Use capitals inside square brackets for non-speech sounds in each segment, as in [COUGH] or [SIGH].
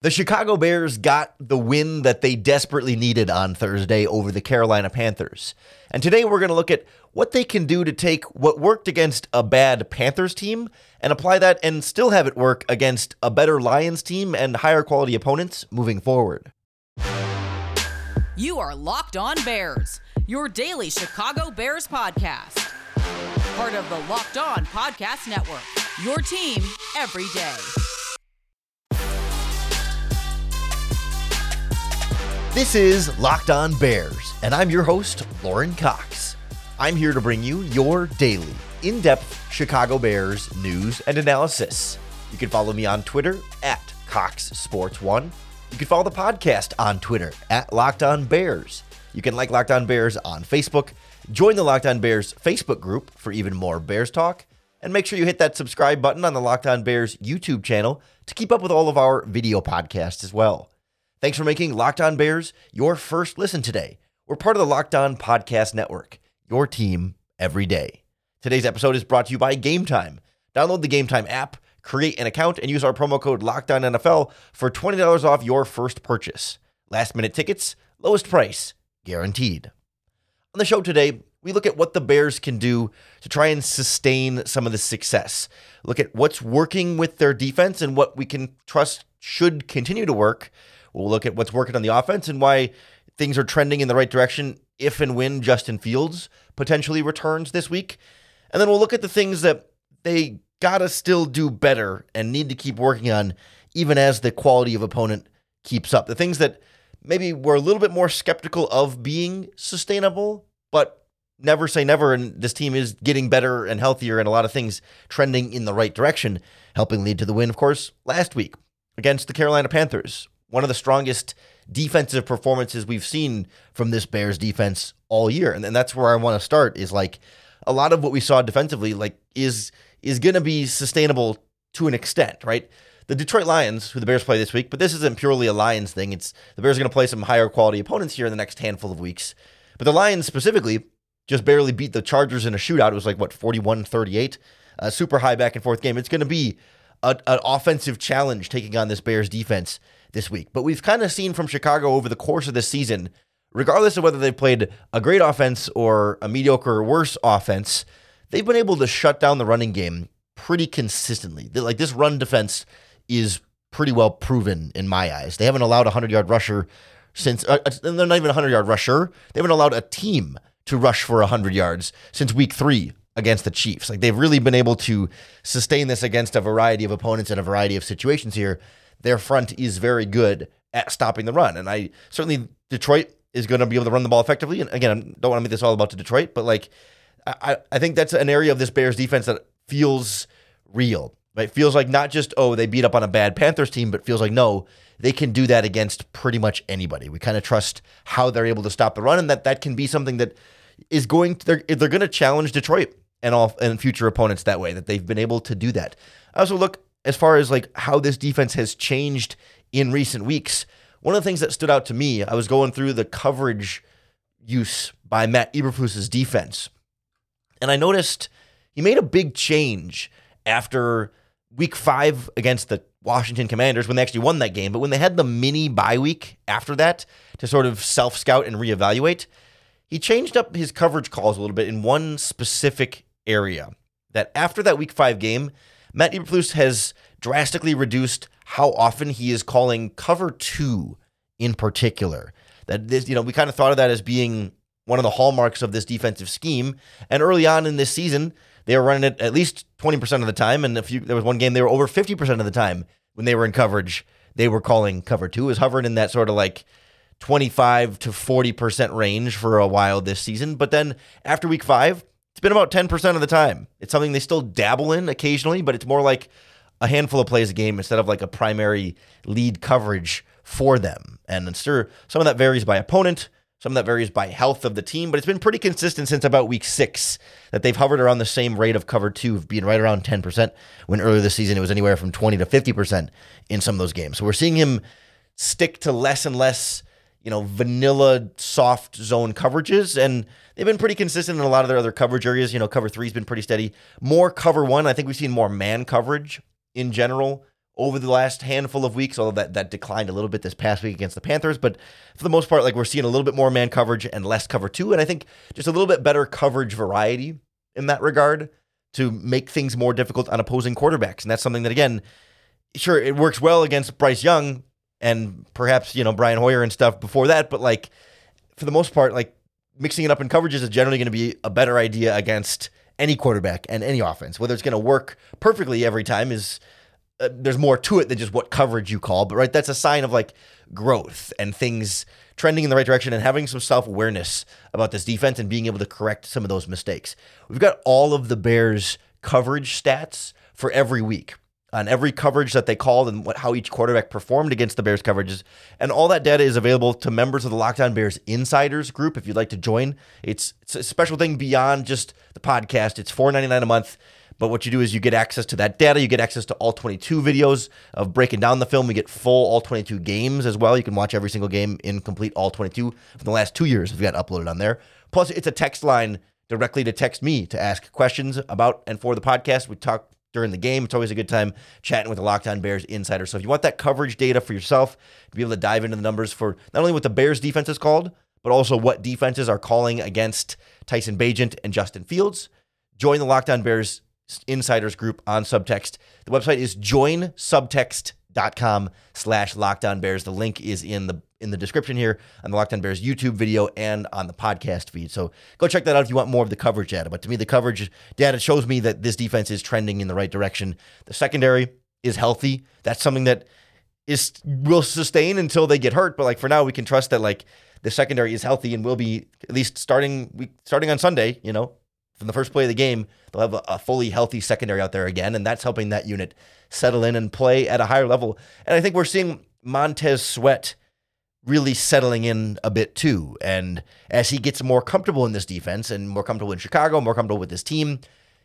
The Chicago Bears got the win that they desperately needed on Thursday over the Carolina Panthers. And today we're going to look at what they can do to take what worked against a bad Panthers team and apply that and still have it work against a better Lions team and higher quality opponents moving forward. You are Locked On Bears, your daily Chicago Bears podcast. Part of the Locked On Podcast Network, your team every day. This is Locked On Bears, and I'm your host, Lauren Cox. I'm here to bring you your daily, in depth Chicago Bears news and analysis. You can follow me on Twitter at Cox Sports One. You can follow the podcast on Twitter at Locked On Bears. You can like Locked On Bears on Facebook, join the Locked On Bears Facebook group for even more Bears talk, and make sure you hit that subscribe button on the Locked On Bears YouTube channel to keep up with all of our video podcasts as well. Thanks for making Locked On Bears your first listen today. We're part of the Locked On Podcast Network, your team every day. Today's episode is brought to you by Game Time. Download the Game Time app, create an account, and use our promo code LOCKEDONNFL for $20 off your first purchase. Last minute tickets, lowest price, guaranteed. On the show today, we look at what the Bears can do to try and sustain some of the success. Look at what's working with their defense and what we can trust should continue to work We'll look at what's working on the offense and why things are trending in the right direction if and when Justin Fields potentially returns this week. And then we'll look at the things that they got to still do better and need to keep working on, even as the quality of opponent keeps up. The things that maybe we're a little bit more skeptical of being sustainable, but never say never. And this team is getting better and healthier and a lot of things trending in the right direction, helping lead to the win, of course, last week against the Carolina Panthers one of the strongest defensive performances we've seen from this Bears defense all year. And, and that's where I want to start is like a lot of what we saw defensively like is is going to be sustainable to an extent, right? The Detroit Lions, who the Bears play this week, but this isn't purely a Lions thing. It's the Bears are going to play some higher quality opponents here in the next handful of weeks. But the Lions specifically just barely beat the Chargers in a shootout. It was like what 41-38, a super high back and forth game. It's going to be a, an offensive challenge taking on this Bears defense this week. But we've kind of seen from Chicago over the course of this season, regardless of whether they've played a great offense or a mediocre or worse offense, they've been able to shut down the running game pretty consistently. Like this run defense is pretty well proven in my eyes. They haven't allowed a 100 yard rusher since, uh, uh they're not even a 100 yard rusher. They haven't allowed a team to rush for 100 yards since week three against the Chiefs. Like they've really been able to sustain this against a variety of opponents in a variety of situations here their front is very good at stopping the run. And I certainly Detroit is going to be able to run the ball effectively. And again, I don't want to make this all about to Detroit, but like I, I think that's an area of this Bears defense that feels real. Right? Feels like not just, oh, they beat up on a bad Panthers team, but feels like no, they can do that against pretty much anybody. We kind of trust how they're able to stop the run, and that that can be something that is going to they're they're going to challenge Detroit and all and future opponents that way. That they've been able to do that. I also look as far as like how this defense has changed in recent weeks, one of the things that stood out to me, I was going through the coverage use by Matt Eberflus's defense, and I noticed he made a big change after week five against the Washington Commanders when they actually won that game. But when they had the mini bye week after that to sort of self scout and reevaluate, he changed up his coverage calls a little bit in one specific area. That after that week five game, Matt Eberflus has drastically reduced how often he is calling cover two in particular. That this, you know, we kind of thought of that as being one of the hallmarks of this defensive scheme. And early on in this season, they were running it at least 20% of the time. And if you, there was one game they were over 50% of the time when they were in coverage, they were calling cover two. Was hovering in that sort of like 25 to 40% range for a while this season. But then after week five, it's been about 10% of the time. It's something they still dabble in occasionally, but it's more like a handful of plays a game instead of like a primary lead coverage for them. And sure, some of that varies by opponent, some of that varies by health of the team, but it's been pretty consistent since about week six that they've hovered around the same rate of cover two of being right around 10%, when earlier this season it was anywhere from 20 to 50% in some of those games. So we're seeing him stick to less and less you know, vanilla soft zone coverages. And they've been pretty consistent in a lot of their other coverage areas. You know, cover three's been pretty steady. More cover one. I think we've seen more man coverage in general over the last handful of weeks, although that, that declined a little bit this past week against the Panthers. But for the most part, like we're seeing a little bit more man coverage and less cover two. And I think just a little bit better coverage variety in that regard to make things more difficult on opposing quarterbacks. And that's something that, again, sure, it works well against Bryce Young and perhaps, you know, Brian Hoyer and stuff before that. But like for the most part, like mixing it up in coverages is generally going to be a better idea against any quarterback and any offense. Whether it's going to work perfectly every time is uh, there's more to it than just what coverage you call, but right, that's a sign of like growth and things trending in the right direction and having some self awareness about this defense and being able to correct some of those mistakes. We've got all of the Bears coverage stats for every week on every coverage that they called and what how each quarterback performed against the Bears coverages. And all that data is available to members of the Locked On Bears Insiders group if you'd like to join. It's, it's a special thing beyond just the podcast. It's $4.99 a month. But what you do is you get access to that data. You get access to all 22 videos of breaking down the film. We get full all 22 games as well. You can watch every single game in complete all 22 from the last two years if you got uploaded on there. Plus, it's a text line directly to text me to ask questions about and for the podcast. We talk during the game. It's always a good time chatting with the Locked On Bears insider. So if you want that coverage data for yourself, to be able to dive into the numbers for not only what the Bears defense is called, but also what defenses are calling against Tyson Bagent and Justin Fields, join the Locked On Bears insiders group on Subtext. The website is joinsubtext.com slash locked on bears. The link is in the in the description here on the Locked On Bears YouTube video and on the podcast feed. So go check that out if you want more of the coverage data. But to me, the coverage data shows me that this defense is trending in the right direction. The secondary is healthy. That's something that is will sustain until they get hurt. But like for now, we can trust that like the secondary is healthy and will be at least starting starting on Sunday. You know, from the first play of the game, they'll have a, fully healthy secondary out there again, and that's helping that unit settle in and play at a higher level. And I think we're seeing Montez Sweat really settling in a bit too. And as he gets more comfortable in this defense and more comfortable in Chicago, more comfortable with this team,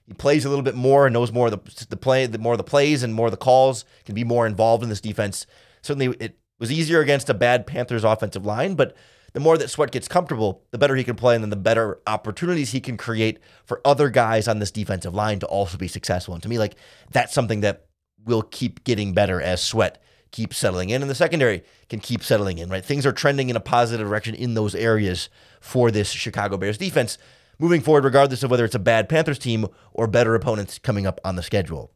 he plays a little bit more and knows more of the, the play, the more of the plays and more of the calls, can be more involved in this defense. Certainly, it was easier against a bad Panthers offensive line, but the more that Sweat gets comfortable, the better he can play, and then the better opportunities he can create for other guys on this defensive line to also be successful. And to me, like that's something that will keep getting better as Sweat keeps settling in, and the secondary can keep settling in. Right, things are trending in a positive direction in those areas for this Chicago Bears defense moving forward, regardless of whether it's a bad Panthers team or better opponents coming up on the schedule.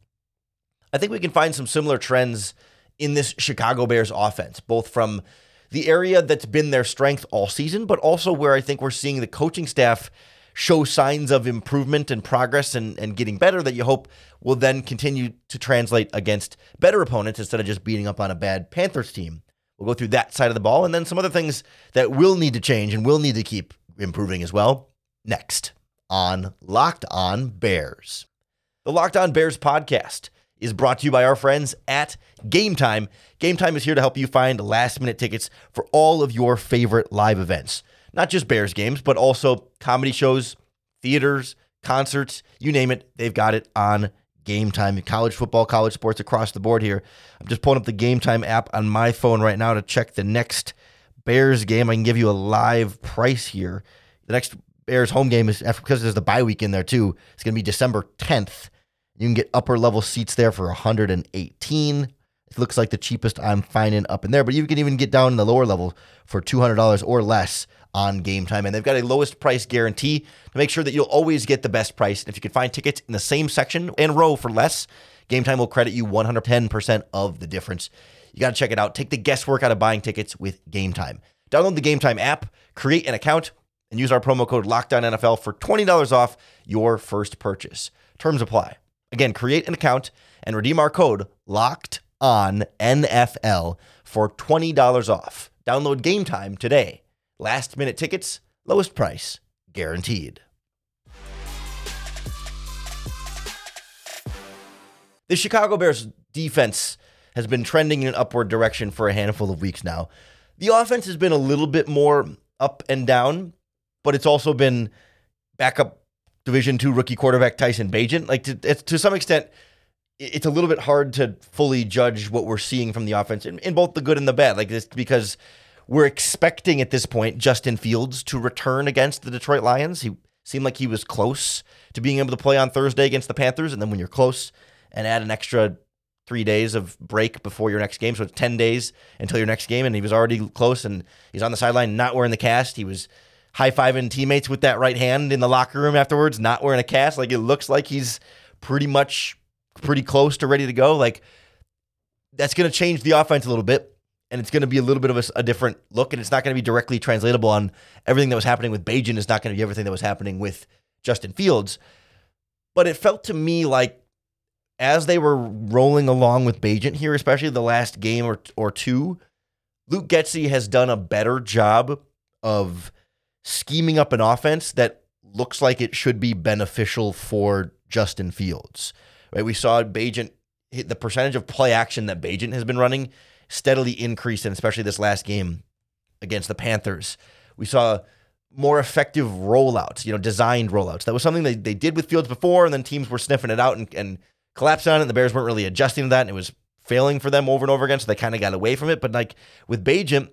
I think we can find some similar trends in this Chicago Bears offense, both from the area that's been their strength all season, but also where I think we're seeing the coaching staff show signs of improvement and progress and, and getting better that you hope will then continue to translate against better opponents instead of just beating up on a bad Panthers team. We'll go through that side of the ball and then some other things that will need to change and will need to keep improving as well next on Locked On Bears. The Locked On Bears podcast is brought to you by our friends at Game Time. Game Time is here to help you find last minute tickets for all of your favorite live events. Not just Bears games, but also comedy shows, theaters, concerts, you name it, they've got it on Game Time. College football, college sports across the board here. I'm just pulling up the Game Time app on my phone right now to check the next Bears game. I can give you a live price here. The next Bears home game is because there's the bye week in there too. It's going to be December 10th. You can get upper level seats there for 118. Looks like the cheapest I'm finding up in there, but you can even get down in the lower level for $200 or less on game time. And they've got a lowest price guarantee to make sure that you'll always get the best price. If you can find tickets in the same section and row for less, game time will credit you 110% of the difference. You got to check it out. Take the guesswork out of buying tickets with game time. Download the game time app, create an account, and use our promo code LOCKEDONNFL for $20 off your first purchase. Terms apply. Again, create an account and redeem our code locked on NFL for $20 off. Download game time today. Last minute tickets, lowest price, guaranteed. The Chicago Bears defense has been trending in an upward direction for a handful of weeks now. The offense has been a little bit more up and down, but it's also been backup Division two rookie quarterback Tyson Bagent. Like to, to some extent, it's a little bit hard to fully judge what we're seeing from the offense in, in both the good and the bad. Like this because we're expecting at this point Justin Fields to return against the Detroit Lions. He seemed like he was close to being able to play on Thursday against the Panthers, and then when you're close and add an extra three days of break before your next game. So it's 10 days until your next game. And he was already close and he's on the sideline, not wearing the cast. He was high fiving teammates with that right hand in the locker room afterwards, not wearing a cast. Like it looks like he's pretty much pretty close to ready to go. Like that's going to change the offense a little bit. And it's going to be a little bit of a, a different look, and it's not going to be directly translatable on everything that was happening with Bagent. Is not going to be everything that was happening with Justin Fields. But it felt to me like as they were rolling along with Bagent here, especially the last game or, or two, Luke Getsy has done a better job of scheming up an offense that looks like it should be beneficial for Justin Fields. Right? We saw Bagent the percentage of play action that Bagent has been running steadily increase, and especially this last game against the Panthers. We saw more effective rollouts, you know, designed rollouts. That was something they, they did with Fields before, and then teams were sniffing it out and, and collapsed on it. And the Bears weren't really adjusting to that, and it was failing for them over and over again. So they kind of got away from it. But like with Bagent,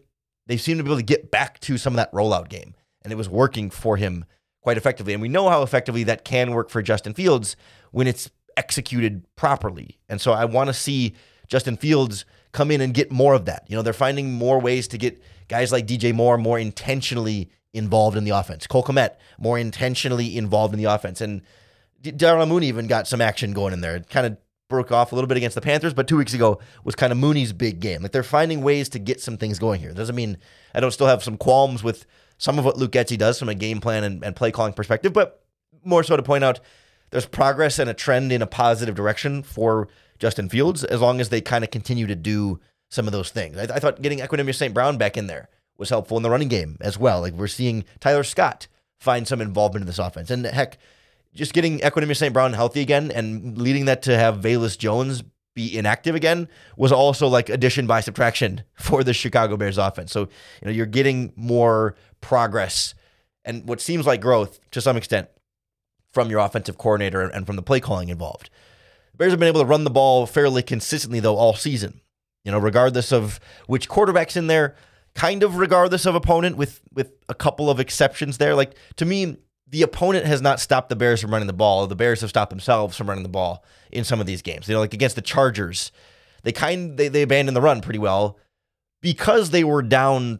they seemed to be able to get back to some of that rollout game, and it was working for him quite effectively. And we know how effectively that can work for Justin Fields when it's executed properly. And so I want to see Justin Fields come in and get more of that. You know, they're finding more ways to get guys like DJ Moore more intentionally involved in the offense. Cole Kmet more intentionally involved in the offense. And Darnell Mooney even got some action going in there. It kind of broke off a little bit against the Panthers, but two weeks ago was kind of Mooney's big game. Like they're finding ways to get some things going here. Doesn't mean I don't still have some qualms with some of what Luke Getsy does from a game plan and, and play calling perspective, but more so to point out there's progress and a trend in a positive direction for Justin Fields as long as they kind of continue to do some of those things. I, I thought getting Equanimeous St. Brown back in there was helpful in the running game as well. Like we're seeing Tyler Scott find some involvement in this offense. And heck, just getting Equanimeous St. Brown healthy again and leading that to have Velus Jones be inactive again was also like addition by subtraction [LAUGHS] for the Chicago Bears offense. So, you know, you're getting more progress and what seems like growth to some extent from your offensive coordinator and from the play calling involved. The Bears have been able to run the ball fairly consistently though all season. You know, regardless of which quarterback's in there, kind of regardless of opponent with with a couple of exceptions there. Like to me, the opponent has not stopped the Bears from running the ball. The Bears have stopped themselves from running the ball in some of these games. You know, like against the Chargers, they kind they, they abandoned the run pretty well because they were down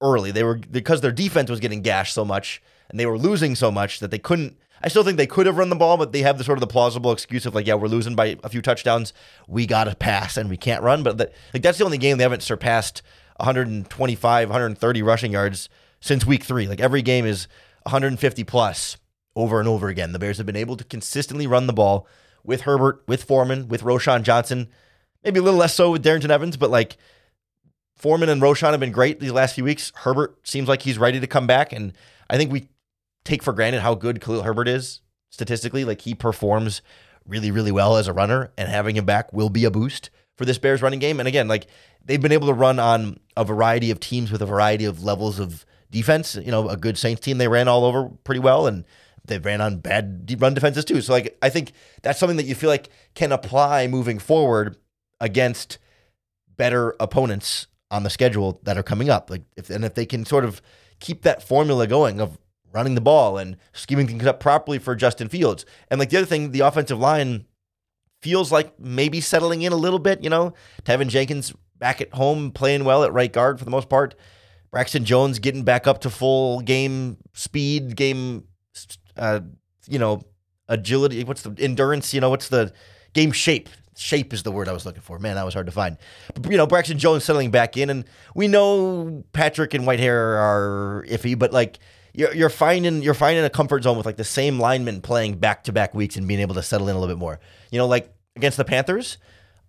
early. They were because their defense was getting gashed so much and they were losing so much that they couldn't I still think they could have run the ball, but they have the sort of the plausible excuse of like, yeah, we're losing by a few touchdowns. We got to pass and we can't run. But the, like that's the only game they haven't surpassed 125, 130 rushing yards since week three. Like every game is 150 plus over and over again. The Bears have been able to consistently run the ball with Herbert, with Foreman, with Roschon Johnson. Maybe a little less so with Darrynton Evans, but like Foreman and Roschon have been great these last few weeks. Herbert seems like he's ready to come back, and I think we take for granted how good Khalil Herbert is statistically. Like he performs really, really well as a runner, and having him back will be a boost for this Bears running game. And again, like they've been able to run on a variety of teams with a variety of levels of defense. You know, a good Saints team they ran all over pretty well, and they ran on bad run defenses too. So like I think that's something that you feel like can apply moving forward against better opponents on the schedule that are coming up. Like if and if they can sort of keep that formula going of running the ball and scheming things up properly for Justin Fields. And like the other thing, the offensive line feels like maybe settling in a little bit. You know, Teven Jenkins back at home playing well at right guard for the most part. Braxton Jones getting back up to full game speed, game, uh, you know, agility. What's the endurance? You know, what's the game shape? Shape is the word I was looking for. Man, that was hard to find. But, you know, Braxton Jones settling back in, and we know Patrick and Whitehair are iffy, but like you're, you're finding you're finding a comfort zone with like the same linemen playing back to back weeks and being able to settle in a little bit more. You know, like against the Panthers,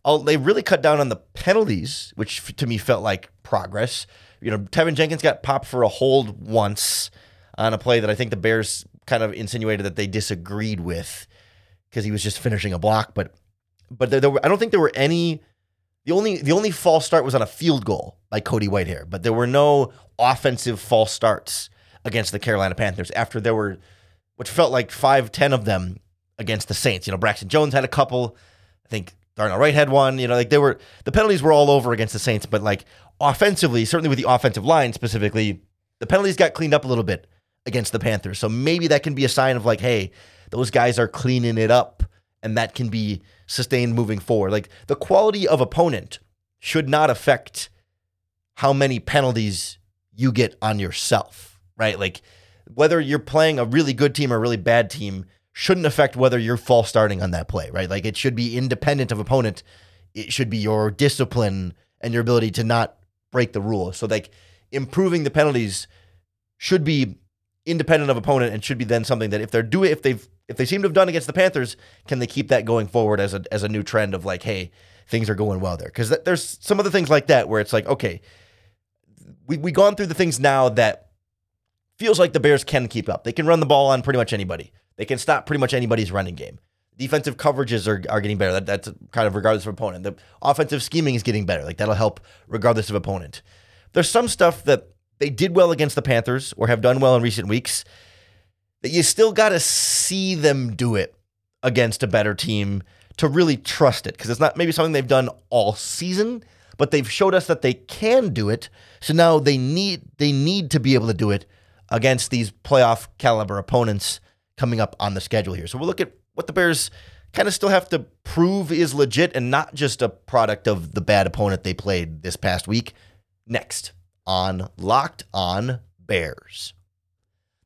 I'll, they really cut down on the penalties, which to me felt like progress. You know, Teven Jenkins got popped for a hold once on a play that I think the Bears kind of insinuated that they disagreed with because he was just finishing a block. But but there, there were, I don't think there were any. The only the only false start was on a field goal by Cody Whitehair, but there were no offensive false starts against the Carolina Panthers after there were, which felt like five, ten of them against the Saints. You know, Braxton Jones had a couple. I think Darnell Wright had one. You know, like they were the penalties were all over against the Saints, but like offensively, certainly with the offensive line specifically, the penalties got cleaned up a little bit against the Panthers. So maybe that can be a sign of like, hey, those guys are cleaning it up, and that can be sustained moving forward. Like the quality of opponent should not affect how many penalties you get on yourself, right? Like whether you're playing a really good team or a really bad team shouldn't affect whether you're false starting on that play, right? Like it should be independent of opponent. It should be your discipline and your ability to not break the rule. So like improving the penalties should be independent of opponent and should be then something that if they're doing if they've if they seem to have done against the Panthers, can they keep that going forward as a as a new trend of like, hey, things are going well there? Because th- there's some other things like that where it's like, okay, we we gone through the things now that feels like the Bears can keep up. They can run the ball on pretty much anybody. They can stop pretty much anybody's running game. Defensive coverages are, are getting better. That, that's kind of regardless of opponent. The offensive scheming is getting better. Like that'll help regardless of opponent. There's some stuff that they did well against the Panthers or have done well in recent weeks that you still got to see them do it against a better team to really trust it because it's not maybe something they've done all season, but they've showed us that they can do it. So now they need they need to be able to do it against these playoff caliber opponents coming up on the schedule here. So we'll look at what the Bears kind of still have to prove is legit and not just a product of the bad opponent they played this past week. Next on Locked On Bears.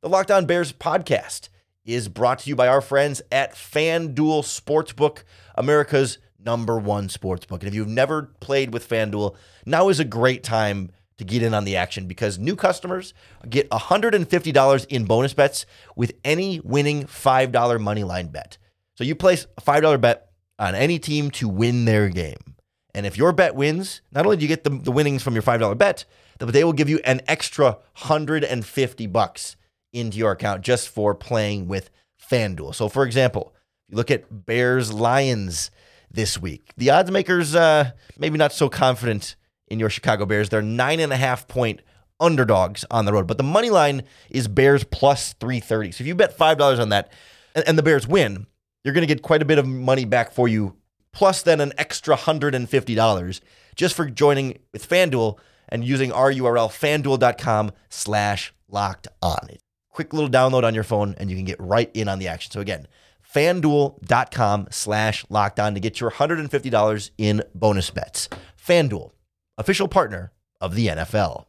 The Locked On Bears podcast is brought to you by our friends at FanDuel Sportsbook, America's number one sportsbook. And if you've never played with FanDuel, now is a great time to get in on the action because new customers get $150 in bonus bets with any winning $5 money line bet. So you place a $5 bet on any team to win their game. And if your bet wins, not only do you get the, the winnings from your $5 bet, but they will give you an extra 150 bucks into your account just for playing with FanDuel. So, for example, you look at Bears Lions this week. The odds makers, uh, maybe not so confident in your Chicago Bears. They're nine and a half point underdogs on the road, but the money line is Bears plus 330. So if you bet $5 on that and, and the Bears win, you're going to get quite a bit of money back for you, plus then an extra $150 just for joining with FanDuel and using our URL, fanduel.com slash locked on. Quick little download on your phone and you can get right in on the action. So again, fanduel.com slash locked on to get your $150 in bonus bets. FanDuel, official partner of the NFL.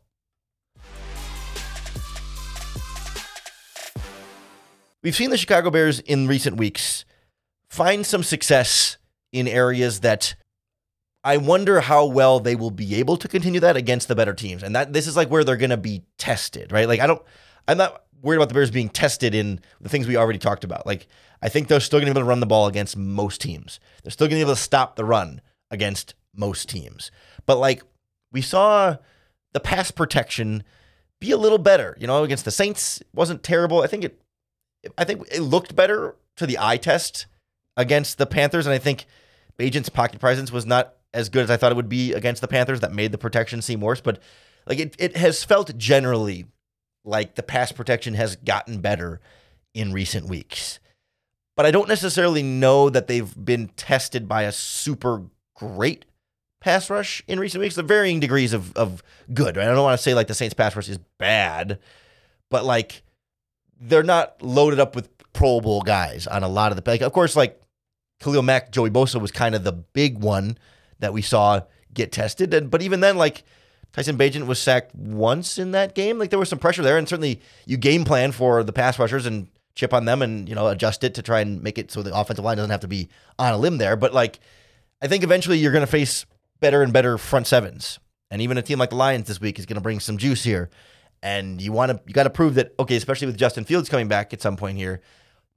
We've seen the Chicago Bears in recent weeks find some success in areas that I wonder how well they will be able to continue that against the better teams. And that this is like where they're going to be tested, right? Like I don't I'm not worried about the Bears being tested in the things we already talked about. Like I think they're still going to be able to run the ball against most teams. They're still going to be able to stop the run against most teams. But like we saw the pass protection be a little better, you know, against the Saints wasn't terrible. I think it I think it looked better to the eye test against the Panthers and I think Bagent's pocket presence was not as good as I thought it would be against the Panthers that made the protection seem worse, but like it it has felt generally like the pass protection has gotten better in recent weeks. But I don't necessarily know that they've been tested by a super great pass rush in recent weeks. The varying degrees of of good. Right? I don't want to say like the Saints pass rush is bad, but like they're not loaded up with Pro Bowl guys on a lot of the like. Of course, like Khalil Mack, Joey Bosa was kind of the big one that we saw get tested, and but even then, like Tyson Bagent was sacked once in that game. Like there was some pressure there, and certainly you game plan for the pass rushers and chip on them and you know adjust it to try and make it so the offensive line doesn't have to be on a limb there. But like I think eventually you're going to face better and better front sevens, and even a team like the Lions this week is going to bring some juice here. And you want to you got to prove that okay, especially with Justin Fields coming back at some point here,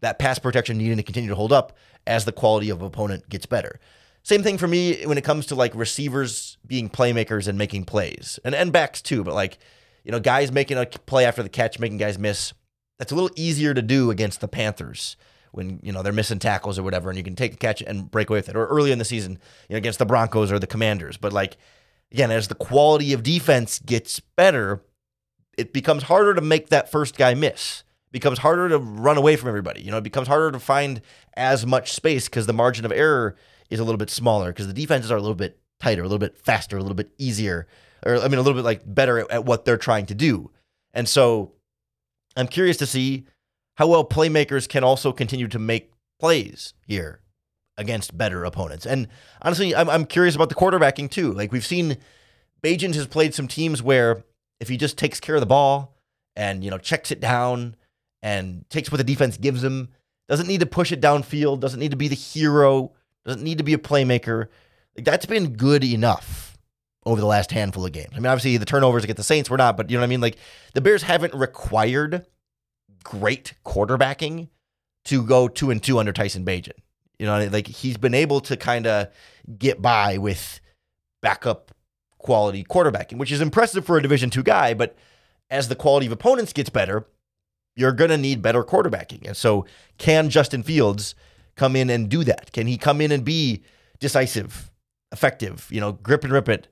that pass protection needing to continue to hold up as the quality of opponent gets better. Same thing for me when it comes to like receivers being playmakers and making plays, and and backs too. But like, you know, guys making a play after the catch, making guys miss. That's a little easier to do against the Panthers when you know they're missing tackles or whatever, and you can take a catch and break away with it. Or early in the season, you know, against the Broncos or the Commanders. But like, again, as the quality of defense gets better, it becomes harder to make that first guy miss. It becomes harder to run away from everybody. You know, it becomes harder to find as much space because the margin of error is a little bit smaller because the defenses are a little bit tighter, a little bit faster, a little bit easier, or I mean, a little bit like better at, at what they're trying to do. And so I'm curious to see how well playmakers can also continue to make plays here against better opponents. And honestly, I'm, I'm curious about the quarterbacking too. Like we've seen Bagent has played some teams where if he just takes care of the ball and, you know, checks it down and takes what the defense gives him, doesn't need to push it downfield, doesn't need to be the hero, doesn't need to be a playmaker. Like that's been good enough over the last handful of games. I mean, obviously the turnovers against the Saints were not, but you know what I mean? Like the Bears haven't required great quarterbacking to go two and two under Tyson Bagent. You know, like he's been able to kind of get by with backup quality quarterbacking, which is impressive for a Division two guy. But as the quality of opponents gets better, you're going to need better quarterbacking. And so, can Justin Fields come in and do that? Can he come in and be decisive, effective, you know, grip and rip it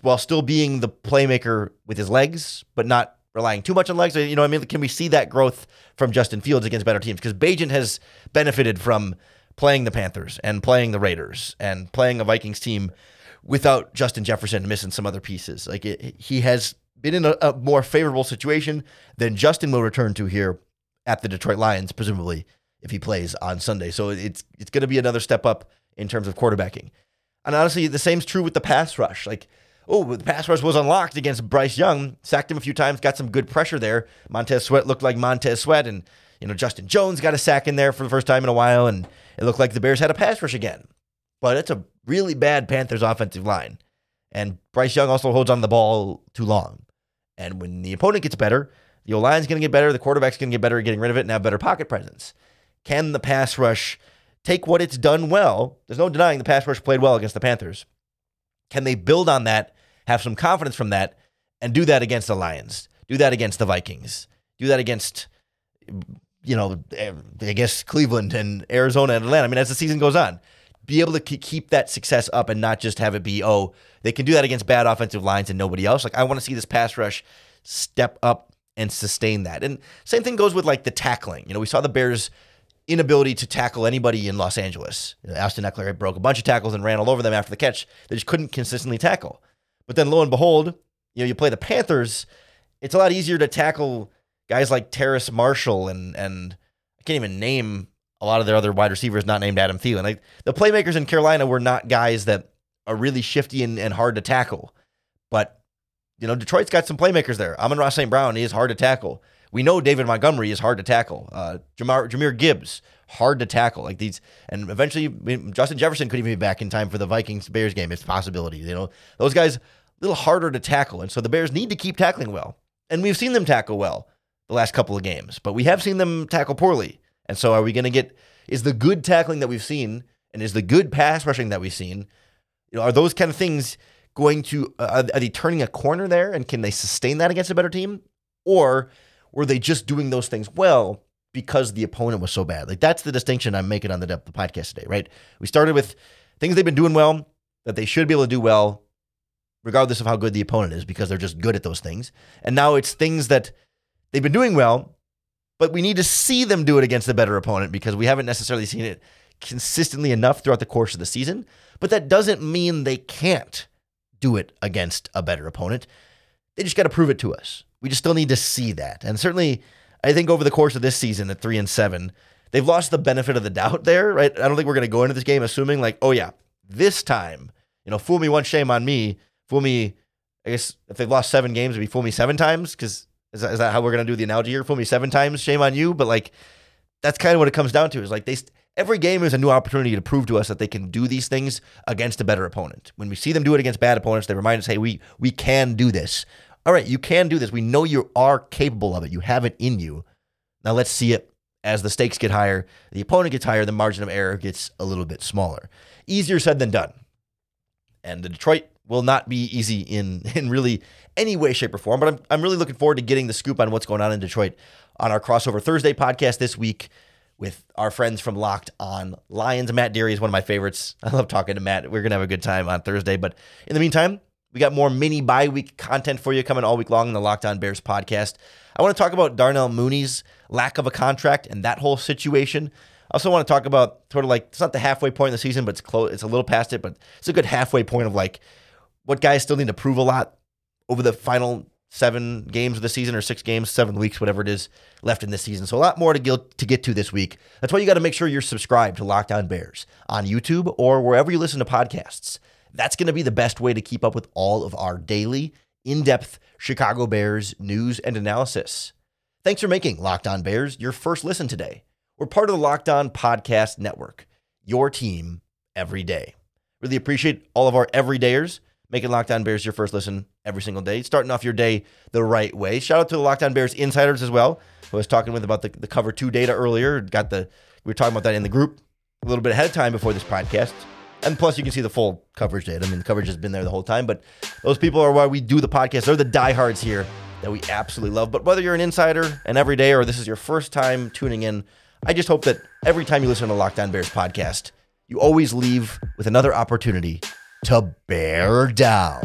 while still being the playmaker with his legs, but not relying too much on legs? You know, what I mean, can we see that growth from Justin Fields against better teams? Because Bagent has benefited from playing the Panthers and playing the Raiders and playing a Vikings team without Justin Jefferson missing some other pieces. Like it, he has been in a, a, more favorable situation than Justin will return to here at the Detroit Lions, presumably if he plays on Sunday. So it's it's going to be another step up in terms of quarterbacking. And honestly, the same's true with the pass rush. Like, oh, the pass rush was unlocked against Bryce Young, sacked him a few times, got some good pressure there. Montez Sweat looked like Montez Sweat, and you know Justin Jones got a sack in there for the first time in a while, and it looked like the Bears had a pass rush again. But it's a really bad Panthers offensive line. And Bryce Young also holds on the ball too long. And when the opponent gets better, the O line's going to get better, the quarterback's going to get better at getting rid of it and have better pocket presence. Can the pass rush take what it's done well? There's no denying the pass rush played well against the Panthers. Can they build on that, have some confidence from that, and do that against the Lions? Do that against the Vikings? Do that against you know, eh, I guess Cleveland and Arizona and Atlanta. I mean, as the season goes on, be able to keep that success up and not just have it be, oh, they can do that against bad offensive lines and nobody else. Like, I want to see this pass rush step up and sustain that. And same thing goes with like the tackling. You know, we saw the Bears' inability to tackle anybody in Los Angeles. Austin Ekeler broke a bunch of tackles and ran all over them after the catch. They just couldn't consistently tackle. But then lo and behold, you know, you play the Panthers, it's a lot easier to tackle guys like Terrace Marshall and and I can't even name a lot of their other wide receivers not named Adam Thielen. Like the playmakers in Carolina were not guys that are really shifty and, and hard to tackle. But you know, Detroit's got some playmakers there. Amon-Ra St. Brown is hard to tackle. We know David Montgomery is hard to tackle. Uh, Jamar, Jahmyr Gibbs, hard to tackle. Like these, and eventually Justin Jefferson could even be back in time for the Vikings Bears game. It's a possibility. You know, those guys a little harder to tackle, and so the Bears need to keep tackling well. And we've seen them tackle well the last couple of games, but we have seen them tackle poorly. And so are we going to get is the good tackling that we've seen and is the good pass rushing that we've seen, you know, are those kind of things going to uh, are they turning a corner there and can they sustain that against a better team or were they just doing those things well because the opponent was so bad? Like that's the distinction I'm making on the depth of the podcast today, right? We started with things they've been doing well that they should be able to do well regardless of how good the opponent is because they're just good at those things. And now it's things that They've been doing well, but we need to see them do it against a better opponent because we haven't necessarily seen it consistently enough throughout the course of the season. But that doesn't mean they can't do it against a better opponent. They just got to prove it to us. We just still need to see that. And certainly, I think over the course of this season at three and seven, they've lost the benefit of the doubt there, right? I don't think we're going to go into this game assuming, like, oh, yeah, this time, you know, fool me once, shame on me. Fool me, I guess if they've lost seven games, it'd be fool me seven times because is that, is that how we're gonna do the analogy here? Fool me seven times, shame on you. But like, that's kind of what it comes down to. Is like they every game is a new opportunity to prove to us that they can do these things against a better opponent. When we see them do it against bad opponents, they remind us, hey, we we can do this. All right, you can do this. We know you are capable of it. You have it in you. Now let's see it as the stakes get higher, the opponent gets higher, the margin of error gets a little bit smaller. Easier said than done. And the Detroit will not be easy in [LAUGHS] in really any way, shape, or form. But I'm I'm really looking forward to getting the scoop on what's going on in Detroit on our crossover Thursday podcast this week with our friends from Locked On Lions. Matt Deary is one of my favorites. [LAUGHS] I love talking to Matt. We're gonna have a good time on Thursday. But in the meantime, we got more mini bye week content for you coming all week long in the Locked On Bears podcast. I want to talk about Darnell Mooney's lack of a contract and that whole situation. I also want to talk about sort of like it's not the halfway point in the season, but it's close. It's a little past it, but it's a good halfway point of like what guys still need to prove a lot over the final seven games of the season or six games, seven weeks, whatever it is left in this season. So a lot more to get, to get to this week. That's why you got to make sure you're subscribed to Locked On Bears on YouTube or wherever you listen to podcasts. That's going to be the best way to keep up with all of our daily, in depth Chicago Bears news and analysis. Thanks for making Locked On Bears your first listen today. We're part of the Locked On Podcast Network, your team every day. Really appreciate all of our everydayers making Locked On Bears your first listen every single day, starting off your day the right way. Shout out to the Locked On Bears insiders as well. I was talking with about the, the cover two data earlier. Got the we were talking about that in the group a little bit ahead of time before this podcast. And plus, you can see the full coverage data. I mean, the coverage has been there the whole time, but those people are why we do the podcast. They're the diehards here that we absolutely love. But whether you're an insider, and everyday, or this is your first time tuning in, I just hope that every time you listen to Locked On Bears podcast, you always leave with another opportunity to bear down.